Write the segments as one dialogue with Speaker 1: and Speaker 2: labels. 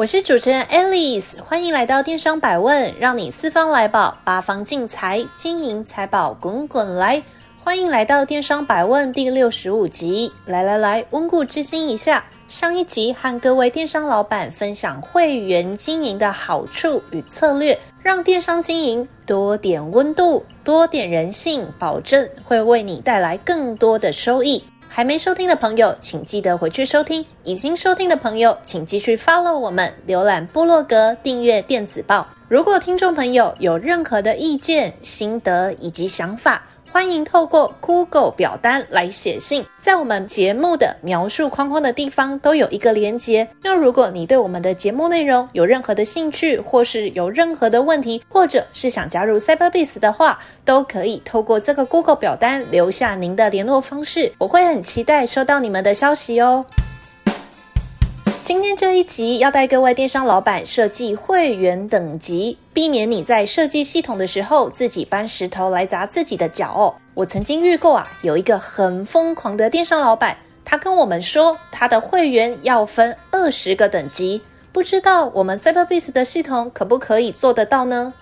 Speaker 1: 我是主持人 Alice，欢迎来到电商百问，让你四方来宝，八方进财，金银财宝滚滚来。欢迎来到电商百问第六十五集，来来来，温故知新一下。上一集和各位电商老板分享会员经营的好处与策略，让电商经营多点温度，多点人性，保证会为你带来更多的收益。还没收听的朋友，请记得回去收听；已经收听的朋友，请继续 follow 我们，浏览部落格，订阅电子报。如果听众朋友有任何的意见、心得以及想法，欢迎透过 Google 表单来写信，在我们节目的描述框框的地方都有一个连结。那如果你对我们的节目内容有任何的兴趣，或是有任何的问题，或者是想加入 Cyberbiz 的话，都可以透过这个 Google 表单留下您的联络方式，我会很期待收到你们的消息哦。今天这一集要带各位电商老板设计会员等级，避免你在设计系统的时候自己搬石头来砸自己的脚哦。我曾经遇过啊，有一个很疯狂的电商老板，他跟我们说他的会员要分二十个等级，不知道我们 Cyberbiz 的系统可不可以做得到呢？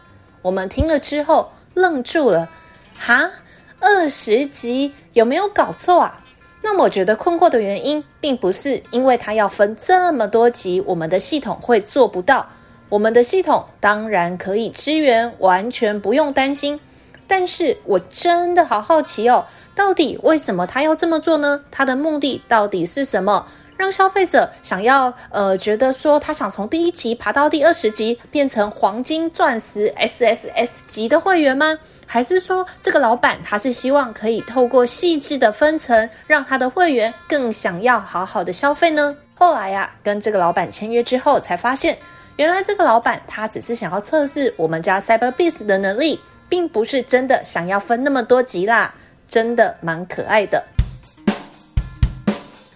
Speaker 1: 我们听了之后愣住了，哈，二十级有没有搞错啊？那么我觉得困惑的原因，并不是因为它要分这么多级，我们的系统会做不到。我们的系统当然可以支援，完全不用担心。但是我真的好好奇哦，到底为什么他要这么做呢？他的目的到底是什么？让消费者想要呃，觉得说他想从第一级爬到第二十级，变成黄金、钻石、SSS 级的会员吗？还是说，这个老板他是希望可以透过细致的分层，让他的会员更想要好好的消费呢？后来呀、啊，跟这个老板签约之后，才发现，原来这个老板他只是想要测试我们家 Cyber Beast 的能力，并不是真的想要分那么多级啦，真的蛮可爱的。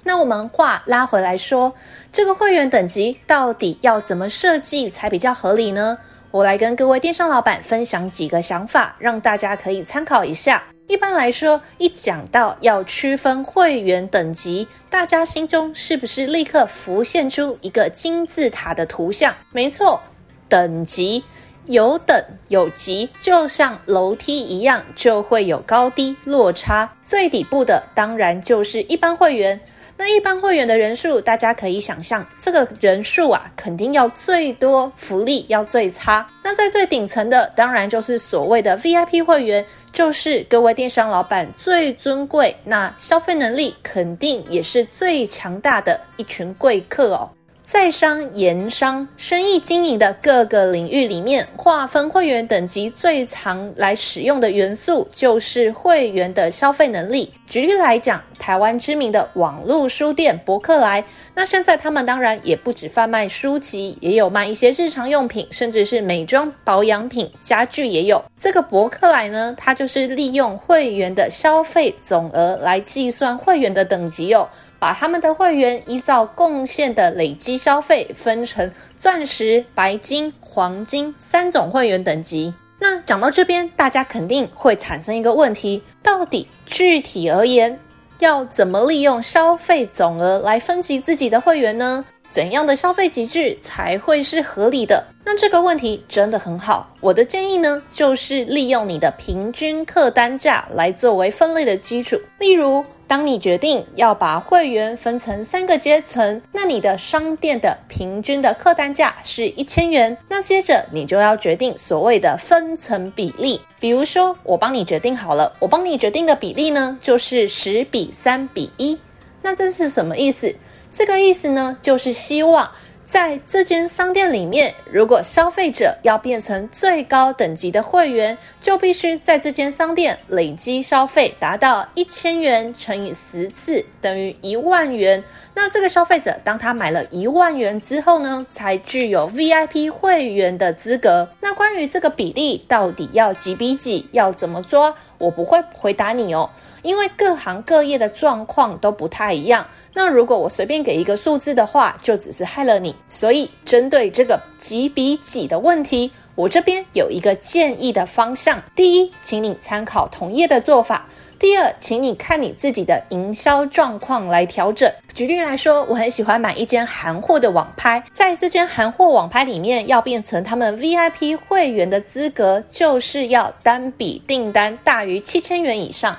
Speaker 1: 那我们话拉回来说，这个会员等级到底要怎么设计才比较合理呢？我来跟各位电商老板分享几个想法，让大家可以参考一下。一般来说，一讲到要区分会员等级，大家心中是不是立刻浮现出一个金字塔的图像？没错，等级有等有级，就像楼梯一样，就会有高低落差。最底部的当然就是一般会员。那一般会员的人数，大家可以想象，这个人数啊，肯定要最多，福利要最差。那在最顶层的，当然就是所谓的 VIP 会员，就是各位电商老板最尊贵，那消费能力肯定也是最强大的一群贵客哦。在商言商、生意经营的各个领域里面，划分会员等级最常来使用的元素就是会员的消费能力。举例来讲，台湾知名的网络书店博客来，那现在他们当然也不止贩卖书籍，也有卖一些日常用品，甚至是美妆保养品、家具也有。这个博客来呢，它就是利用会员的消费总额来计算会员的等级哦。把他们的会员依照贡献的累积消费分成钻石、白金、黄金三种会员等级。那讲到这边，大家肯定会产生一个问题：到底具体而言，要怎么利用消费总额来分级自己的会员呢？怎样的消费机制才会是合理的？那这个问题真的很好。我的建议呢，就是利用你的平均客单价来作为分类的基础，例如。当你决定要把会员分成三个阶层，那你的商店的平均的客单价是一千元。那接着你就要决定所谓的分层比例，比如说我帮你决定好了，我帮你决定的比例呢，就是十比三比一。那这是什么意思？这个意思呢，就是希望在这间商店里面，如果消费者要变成最高等级的会员，就必须在这间商店累积消费达到一千元乘以十次，等于一万元。那这个消费者当他买了一万元之后呢，才具有 VIP 会员的资格。那关于这个比例到底要几比几，要怎么抓，我不会回答你哦，因为各行各业的状况都不太一样。那如果我随便给一个数字的话，就只是害了你。所以针对这个几比几的问题，我这边有一个建议的方向。第一，请你参考同业的做法。第二，请你看你自己的营销状况来调整。举例来说，我很喜欢买一间韩货的网拍，在这间韩货网拍里面，要变成他们 VIP 会员的资格，就是要单笔订单大于七千元以上。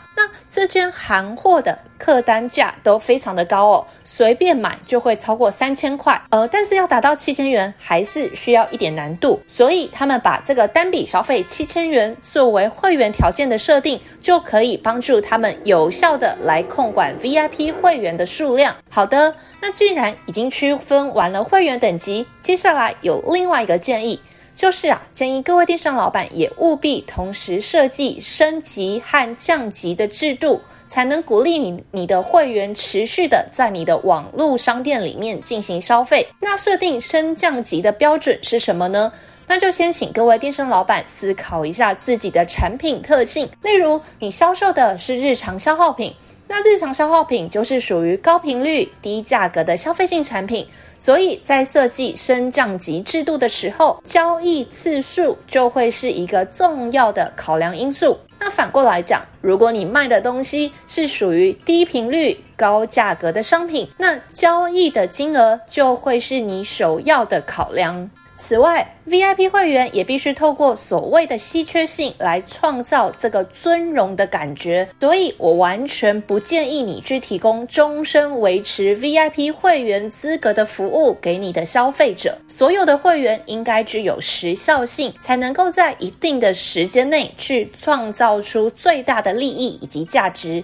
Speaker 1: 这间韩货的客单价都非常的高哦，随便买就会超过三千块，呃，但是要达到七千元还是需要一点难度，所以他们把这个单笔消费七千元作为会员条件的设定，就可以帮助他们有效的来控管 VIP 会员的数量。好的，那既然已经区分完了会员等级，接下来有另外一个建议，就是啊，建议各位电商老板也务必同时设计升级和降级的制度，才能鼓励你你的会员持续的在你的网络商店里面进行消费。那设定升降级的标准是什么呢？那就先请各位电商老板思考一下自己的产品特性，例如你销售的是日常消耗品。那日常消耗品就是属于高频率、低价格的消费性产品，所以在设计升降级制度的时候，交易次数就会是一个重要的考量因素。那反过来讲，如果你卖的东西是属于低频率、高价格的商品，那交易的金额就会是你首要的考量。此外，VIP 会员也必须透过所谓的稀缺性来创造这个尊荣的感觉，所以我完全不建议你去提供终身维持 VIP 会员资格的服务给你的消费者。所有的会员应该具有时效性，才能够在一定的时间内去创造出最大的利益以及价值。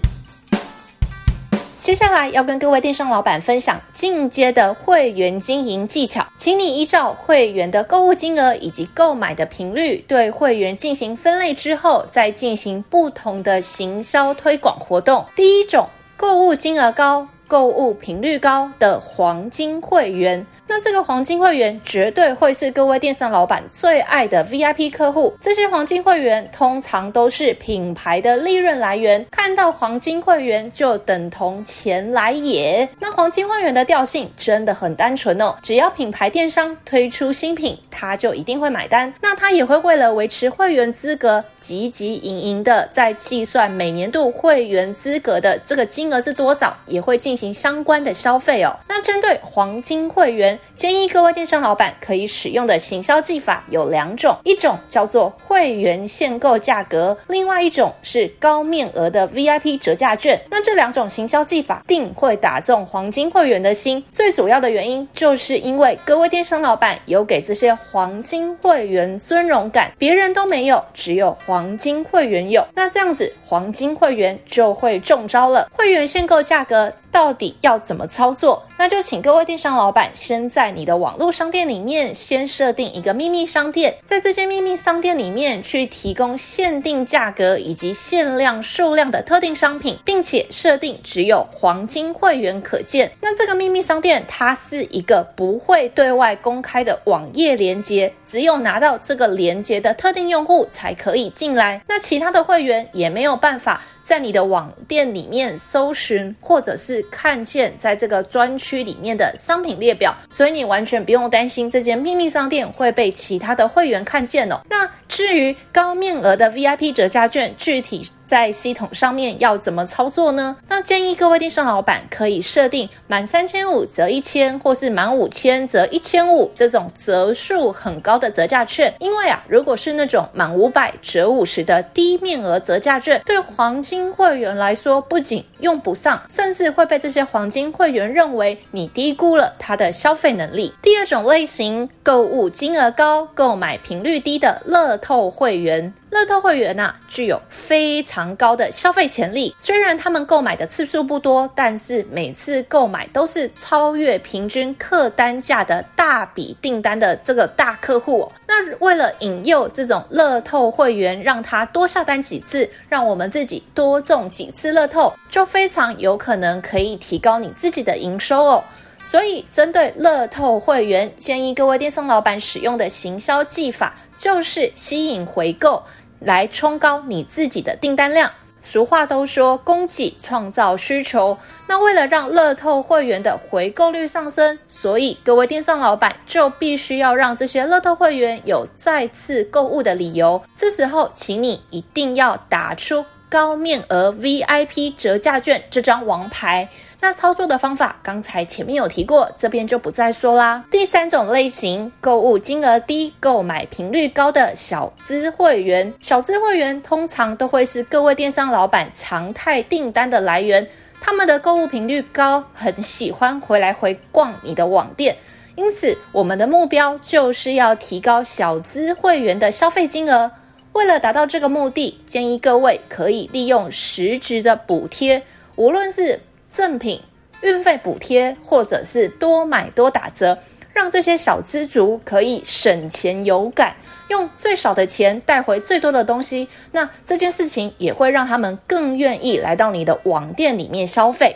Speaker 1: 接下来要跟各位电商老板分享进阶的会员经营技巧，请你依照会员的购物金额以及购买的频率，对会员进行分类之后，再进行不同的行销推广活动。第一种，购物金额高、购物频率高的黄金会员。那这个黄金会员绝对会是各位电商老板最爱的 VIP 客户。这些黄金会员通常都是品牌的利润来源，看到黄金会员就等同钱来也。那黄金会员的调性真的很单纯哦，只要品牌电商推出新品，他就一定会买单。那他也会为了维持会员资格，汲汲营营的在计算每年度会员资格的这个金额是多少，也会进行相关的消费哦。那针对黄金会员，建议各位电商老板可以使用的行销技法有两种，一种叫做会员限购价格，另外一种是高面额的 VIP 折价券。那这两种行销技法定会打中黄金会员的心，最主要的原因就是因为各位电商老板有给这些黄金会员尊荣感，别人都没有，只有黄金会员有。那这样子，黄金会员就会中招了。会员限购价格。到底要怎么操作？那就请各位电商老板先在你的网络商店里面先设定一个秘密商店，在这间秘密商店里面去提供限定价格以及限量数量的特定商品，并且设定只有黄金会员可见。那这个秘密商店它是一个不会对外公开的网页连接，只有拿到这个连接的特定用户才可以进来。那其他的会员也没有办法。在你的网店里面搜寻，或者是看见在这个专区里面的商品列表，所以你完全不用担心这间秘密商店会被其他的会员看见哦。那至于高面额的 VIP 折价券，具体。在系统上面要怎么操作呢？那建议各位电商老板可以设定满三千五折一千，或是满五千折一千五这种折数很高的折价券。因为啊，如果是那种满五百折五十的低面额折价券，对黄金会员来说不仅用不上，甚至会被这些黄金会员认为你低估了他的消费能力。第二种类型，购物金额高、购买频率低的乐透会员。乐透会员呐，具有非常高的消费潜力。虽然他们购买的次数不多，但是每次购买都是超越平均客单价的大笔订单的这个大客户。那为了引诱这种乐透会员，让他多下单几次，让我们自己多中几次乐透，就非常有可能可以提高你自己的营收哦。所以，针对乐透会员，建议各位电商老板使用的行销技法就是吸引回购。来冲高你自己的订单量。俗话都说，供给创造需求。那为了让乐透会员的回购率上升，所以各位电商老板就必须要让这些乐透会员有再次购物的理由。这时候，请你一定要打出高面额 VIP 折价券这张王牌。那操作的方法，刚才前面有提过，这边就不再说啦。第三种类型，购物金额低、购买频率高的小资会员。小资会员通常都会是各位电商老板常态订单的来源，他们的购物频率高，很喜欢回来回逛你的网店。因此，我们的目标就是要提高小资会员的消费金额。为了达到这个目的，建议各位可以利用实质的补贴，无论是赠品、运费补贴，或者是多买多打折，让这些小资族可以省钱有感，用最少的钱带回最多的东西。那这件事情也会让他们更愿意来到你的网店里面消费。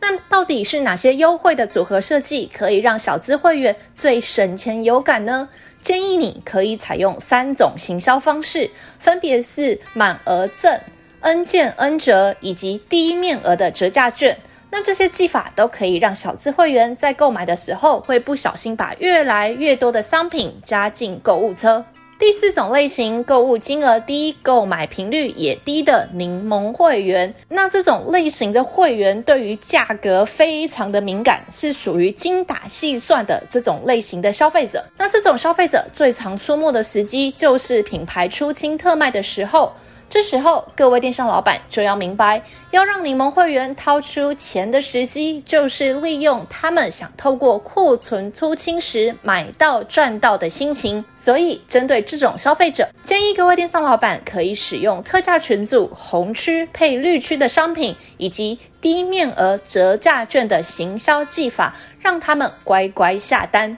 Speaker 1: 那到底是哪些优惠的组合设计可以让小资会员最省钱有感呢？建议你可以采用三种行销方式，分别是满额赠。N 件 N 折以及低面额的折价券，那这些技法都可以让小资会员在购买的时候会不小心把越来越多的商品加进购物车。第四种类型，购物金额低、购买频率也低的柠檬会员，那这种类型的会员对于价格非常的敏感，是属于精打细算的这种类型的消费者。那这种消费者最常出没的时机就是品牌出清特卖的时候。这时候，各位电商老板就要明白，要让柠檬会员掏出钱的时机，就是利用他们想透过库存出清时买到赚到的心情。所以，针对这种消费者，建议各位电商老板可以使用特价群组、红区配绿区的商品，以及低面额折价券的行销技法，让他们乖乖下单。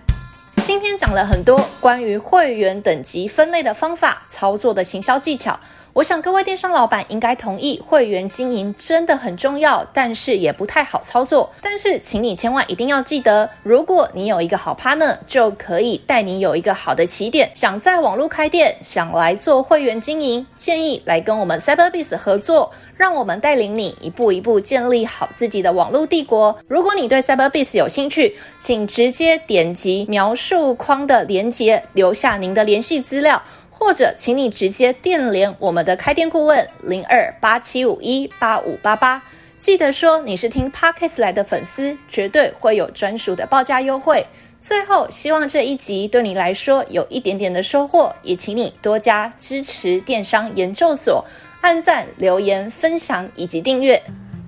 Speaker 1: 今天讲了很多关于会员等级分类的方法、操作的行销技巧。我想各位电商老板应该同意，会员经营真的很重要，但是也不太好操作。但是，请你千万一定要记得，如果你有一个好 partner，就可以带你有一个好的起点。想在网络开店，想来做会员经营，建议来跟我们 Cyberbiz 合作，让我们带领你一步一步建立好自己的网络帝国。如果你对 Cyberbiz 有兴趣，请直接点击描述框的链接，留下您的联系资料。或者，请你直接电联我们的开店顾问零二八七五一八五八八，记得说你是听 Podcast 来的粉丝，绝对会有专属的报价优惠。最后，希望这一集对你来说有一点点的收获，也请你多加支持电商研究所，按赞、留言、分享以及订阅。